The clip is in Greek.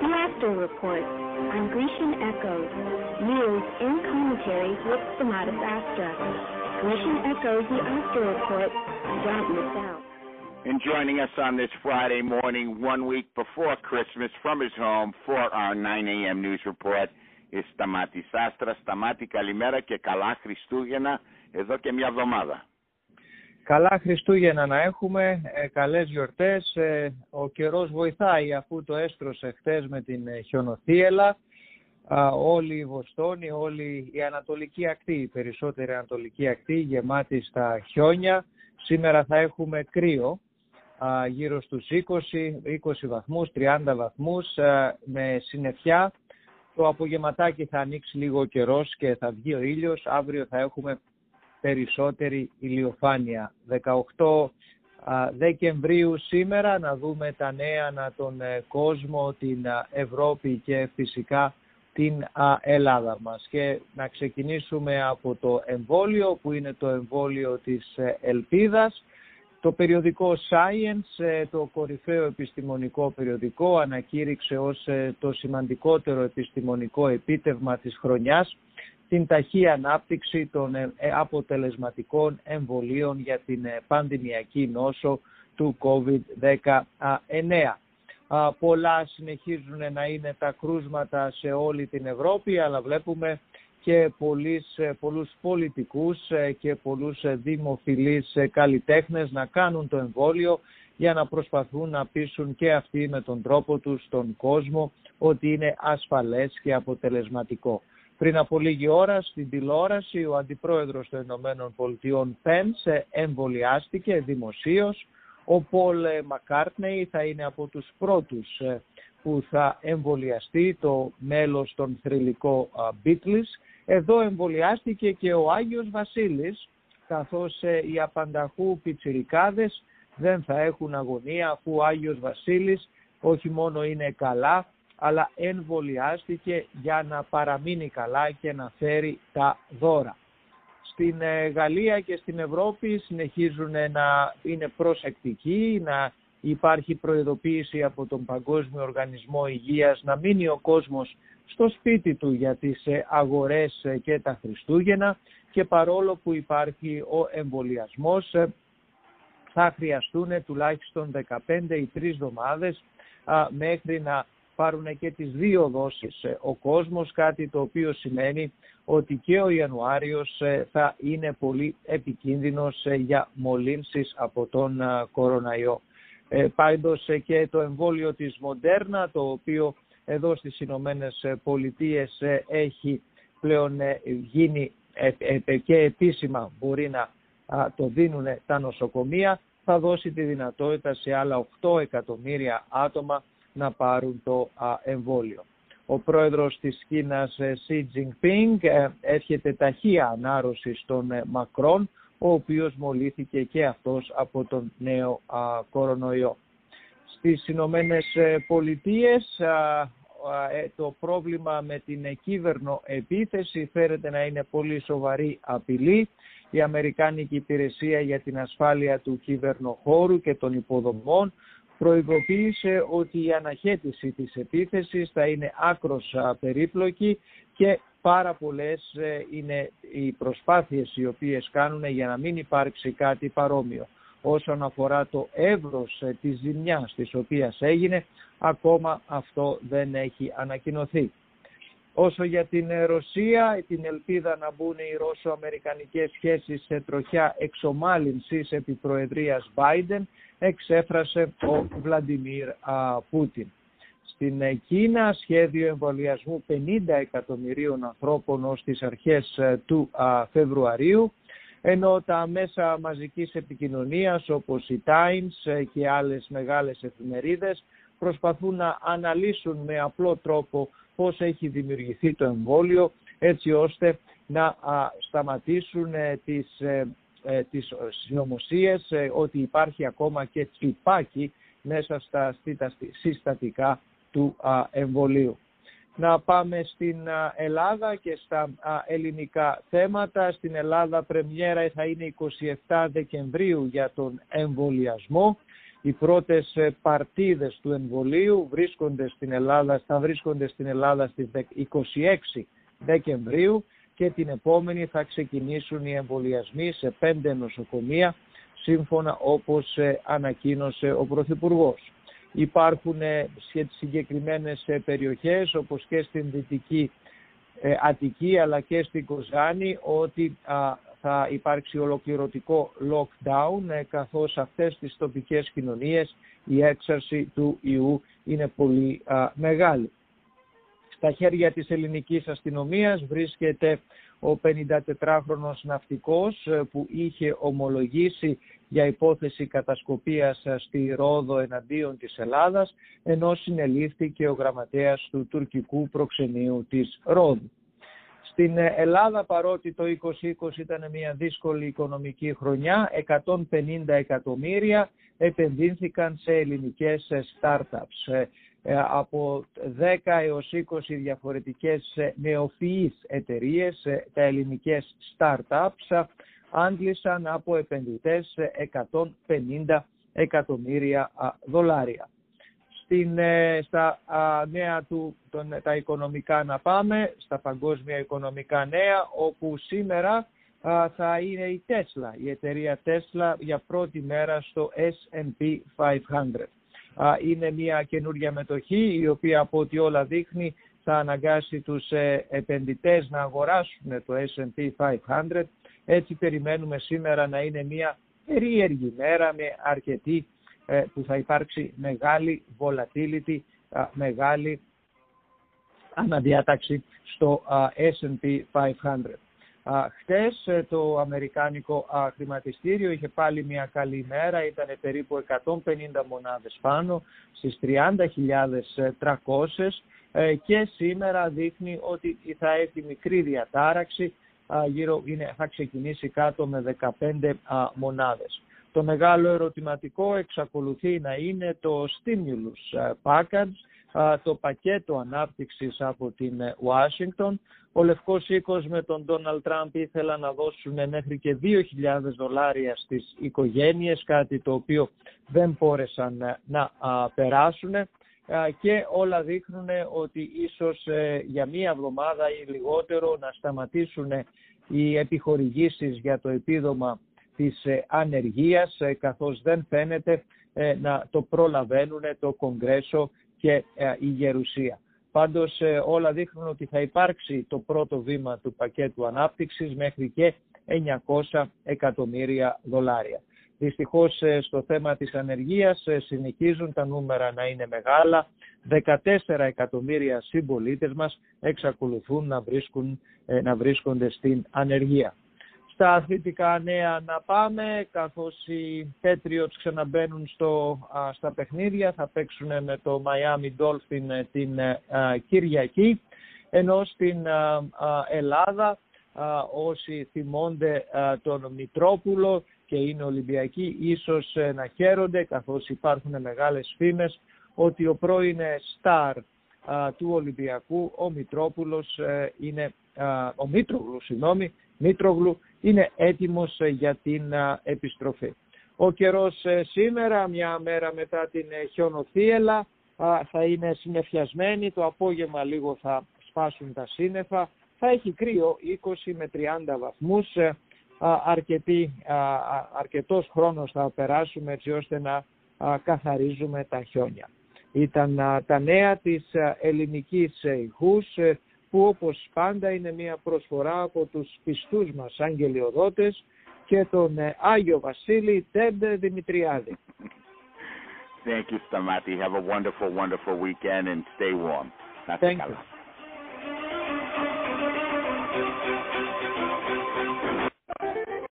The After Report on Grecian Echoes, news and commentary with Stamatis Astra. Grecian Echoes, the After Report. Don't miss out. And joining us on this Friday morning, one week before Christmas, from his home for our 9 a.m. news report, is Stamatis Astra. Σταμάτη, καλημέρα και καλά Χριστούγεννα εδώ και μια εβδομάδα. Καλά Χριστούγεννα να έχουμε, ε, καλές γιορτές. Ε, ο καιρός βοηθάει αφού το έστρωσε χτες με την ε, χιονοθύελα. Όλη η Βοστόνη, όλη η Ανατολική Ακτή, η περισσότερη Ανατολική Ακτή γεμάτη στα χιόνια. Σήμερα θα έχουμε κρύο, γύρω στους 20, 20 βαθμούς, 30 βαθμούς με συννεφιά. Το απογευματάκι θα ανοίξει λίγο ο καιρός και θα βγει ο ήλιος. Αύριο θα έχουμε περισσότερη ηλιοφάνεια. 18 Δεκεμβρίου σήμερα να δούμε τα νέα ανά τον ε, κόσμο, την Ευρώπη και φυσικά την Ελλάδα μας. Και να ξεκινήσουμε από το εμβόλιο που είναι το εμβόλιο της ε, ελπίδας. Το περιοδικό Science, ε, το κορυφαίο επιστημονικό περιοδικό, ανακήρυξε ως το σημαντικότερο επιστημονικό επίτευγμα της χρονιάς την ταχύ ανάπτυξη των ε, ε, αποτελεσματικών εμβολίων για την ε, πανδημιακή νόσο του COVID-19. Πολλά συνεχίζουν να είναι τα κρούσματα σε όλη την Ευρώπη, αλλά βλέπουμε και πολλούς, πολλούς πολιτικούς και πολλούς δημοφιλείς καλλιτέχνες να κάνουν το εμβόλιο για να προσπαθούν να πείσουν και αυτοί με τον τρόπο τους τον κόσμο ότι είναι ασφαλές και αποτελεσματικό. Πριν από λίγη ώρα στην τηλεόραση ο Αντιπρόεδρος των Ηνωμένων Πολιτειών Πένς εμβολιάστηκε δημοσίως. Ο Πολ Μακάρτνεϊ θα είναι από τους πρώτους ε, που θα εμβολιαστεί το μέλος των θρηλυκό Beatles. Εδώ εμβολιάστηκε και ο Άγιος Βασίλης, καθώς ε, οι απανταχού πιτσιρικάδες δεν θα έχουν αγωνία αφού ο Άγιος Βασίλης όχι μόνο είναι καλά, αλλά εμβολιάστηκε για να παραμείνει καλά και να φέρει τα δώρα. Στην ε, Γαλλία και στην Ευρώπη συνεχίζουν να είναι προσεκτικοί, να υπάρχει προειδοποίηση από τον Παγκόσμιο Οργανισμό Υγείας να μείνει ο κόσμος στο σπίτι του για τις ε, αγορές ε, και τα Χριστούγεννα και παρόλο που υπάρχει ο εμβολιασμός θα χρειαστούν τουλάχιστον 15 ή 3 εβδομάδες μέχρι να πάρουν και τις δύο δόσεις ε, ο κόσμος, κάτι το οποίο σημαίνει ότι και ο Ιανουάριος ε, θα είναι πολύ επικίνδυνος ε, για μολύνσεις από τον κοροναϊό. Πάντως και το εμβόλιο της Μοντέρνα, το οποίο εδώ στις Ηνωμένες Πολιτείες έχει πλέον γίνει και επίσημα μπορεί να το δίνουν τα νοσοκομεία, θα δώσει τη δυνατότητα σε άλλα 8 εκατομμύρια άτομα να πάρουν το εμβόλιο. Ο πρόεδρος της Κίνας Xi Jinping ε, έρχεται ταχεία ανάρρωση στον ε, Μακρόν, ο οποίος μολύθηκε και αυτός από τον νέο κορονοϊό. Στις Ηνωμένες Πολιτείες το πρόβλημα με την κύβερνο επίθεση φέρεται να είναι πολύ σοβαρή απειλή. Η Αμερικάνικη Υπηρεσία για την Ασφάλεια του Κυβερνοχώρου και των Υποδομών προειδοποίησε ότι η αναχέτηση της επίθεσης θα είναι άκρος περίπλοκη και πάρα πολλές ε, είναι οι προσπάθειες οι οποίες κάνουν για να μην υπάρξει κάτι παρόμοιο. Όσον αφορά το εύρος ε, της ζημιάς της οποίας έγινε, ακόμα αυτό δεν έχει ανακοινωθεί. Όσο για την ε, Ρωσία, την ελπίδα να μπουν οι Ρώσο-Αμερικανικές σχέσεις σε τροχιά εξομάλυνσης επί Προεδρίας Biden εξέφρασε ο Βλαντιμίρ Πούτιν. Στην ε, Κίνα σχέδιο εμβολιασμού 50 εκατομμυρίων ανθρώπων ως τις αρχές ε, του Φεβρουαρίου ενώ τα μέσα μαζικής επικοινωνίας όπως η Times και άλλες μεγάλες εφημερίδες προσπαθούν να αναλύσουν με απλό τρόπο πώς έχει δημιουργηθεί το εμβόλιο έτσι ώστε να σταματήσουν ε, τις, ε, ε, τις συνωμοσίες ότι υπάρχει ακόμα και τσιπάκι μέσα στα συστατικά του εμβολίου. Να πάμε στην Ελλάδα και στα ελληνικά θέματα. Στην Ελλάδα πρεμιέρα θα είναι 27 Δεκεμβρίου για τον εμβολιασμό Οι πρώτες παρτίδες του εμβολίου βρίσκονται στην Ελλάδα, θα βρίσκονται στην Ελλάδα στις 26 Δεκεμβρίου και την επόμενη θα ξεκινήσουν οι εμβολιασμοί σε πέντε νοσοκομεία σύμφωνα όπως ανακοίνωσε ο Πρωθυπουργός. Υπάρχουν συγκεκριμένες περιοχές όπως και στην Δυτική Αττική αλλά και στην Κοζάνη ότι θα υπάρξει ολοκληρωτικό lockdown ε, καθώς αυτές τις τοπικές κοινωνίες η έξαρση του ιού είναι πολύ μεγάλη. Στα χέρια της ελληνικής αστυνομίας βρίσκεται ο 54χρονος ναυτικός ε, που είχε ομολογήσει για υπόθεση κατασκοπίας ε, στη Ρόδο εναντίον της Ελλάδας, ενώ συνελήφθηκε ο γραμματέας του τουρκικού προξενείου της Ρόδου. Στην Ελλάδα παρότι το 2020 ήταν μια δύσκολη οικονομική χρονιά, 150 εκατομμύρια επενδύθηκαν σε ελληνικές startups. Ε, ε, από 10 έως 20 διαφορετικές ε, νεοφυείς εταιρείες, τα ελληνικές startups, άντλησαν από επενδυτές 150 εκατομμύρια δολάρια στην, ε, στα νέα του, τον, τα οικονομικά να πάμε, στα παγκόσμια οικονομικά νέα, όπου σήμερα θα είναι η Tesla, η εταιρεία Tesla για πρώτη μέρα στο S&P 500. είναι μια καινούργια μετοχή η οποία από ό,τι όλα δείχνει θα αναγκάσει τους ε, επενδυτές να αγοράσουν το S&P 500. Έτσι περιμένουμε σήμερα να είναι μια περίεργη μέρα με αρκετή ε, που θα υπάρξει μεγάλη volatility, μεγάλη αναδιάταξη στο S&P 500. Χτες ε, το Αμερικάνικο χρηματιστήριο είχε πάλι μια καλή μέρα, ήταν περίπου 150 μονάδες πάνω στις 30.300 ε, και σήμερα δείχνει ότι θα έχει μικρή διατάραξη, γύρω, είναι, θα ξεκινήσει κάτω με 15 μονάδες. Το μεγάλο ερωτηματικό εξακολουθεί να είναι το stimulus ε, package, ε, το πακέτο ανάπτυξης από την Ουάσιγκτον. Ο Λευκός Οίκος με τον Ντόναλτ Τραμπ ήθελαν να δώσουν μέχρι και 2.000 δολάρια στις οικογένειες, κάτι το οποίο δεν μπόρεσαν ε, να περάσουν και όλα δείχνουν ότι ίσως για μία εβδομάδα ή λιγότερο να σταματήσουν οι επιχορηγήσεις για το επίδομα της ε, ανεργίας ε, καθώς δεν φαίνεται ε, να το προλαβαίνουν το Κογκρέσο και η Γερουσία. Πάντως όλα δείχνουν ότι θα υπάρξει το πρώτο βήμα του πακέτου ανάπτυξης μέχρι και 900 εκατομμύρια δολάρια. Δυστυχώς στο θέμα της ανεργίας συνεχίζουν τα νούμερα να είναι μεγάλα. 14 εκατομμύρια συμπολίτες μας εξακολουθούν να, βρίσκουν, να βρίσκονται στην ανεργία στα αθλητικά νέα να πάμε, καθώς οι Patriots ξαναμπαίνουν στο, στα παιχνίδια, θα παίξουν με το Miami Dolphin ε, την ε, Κυριακή, ενώ στην Ελλάδα όσοι θυμώνται τον Μητρόπουλο και είναι Ολυμπιακοί ίσως ε, να χαίρονται καθώς υπάρχουν μεγάλες φήμες ότι ο πρώην στάρ του Ολυμπιακού, ο Μητρόπουλος είναι, ο Μήτρογλου, συγγνώμη, Μήτρογλου είναι έτοιμος ε, για την ε, επιστροφή. Ο καιρός ε, σήμερα, μια μέρα μετά την χιονοθύελα, θα είναι συνεφιασμένη, το απόγευμα λίγο θα σπάσουν τα σύννεφα, θα έχει κρύο 20 με 30 βαθμούς, αρκετή, αρκετός χρόνος θα περάσουμε έτσι ώστε να καθαρίζουμε τα χιόνια. Ήταν τα νέα της ελληνικής ηχούς που όπως πάντα είναι μια προσφορά από τους πιστούς μας αγγελιοδότες και τον ε, Άγιο Βασίλη Τέντε Δημητριάδη. Thank you, Stamati. Have a wonderful, wonderful weekend and stay warm. Thank you.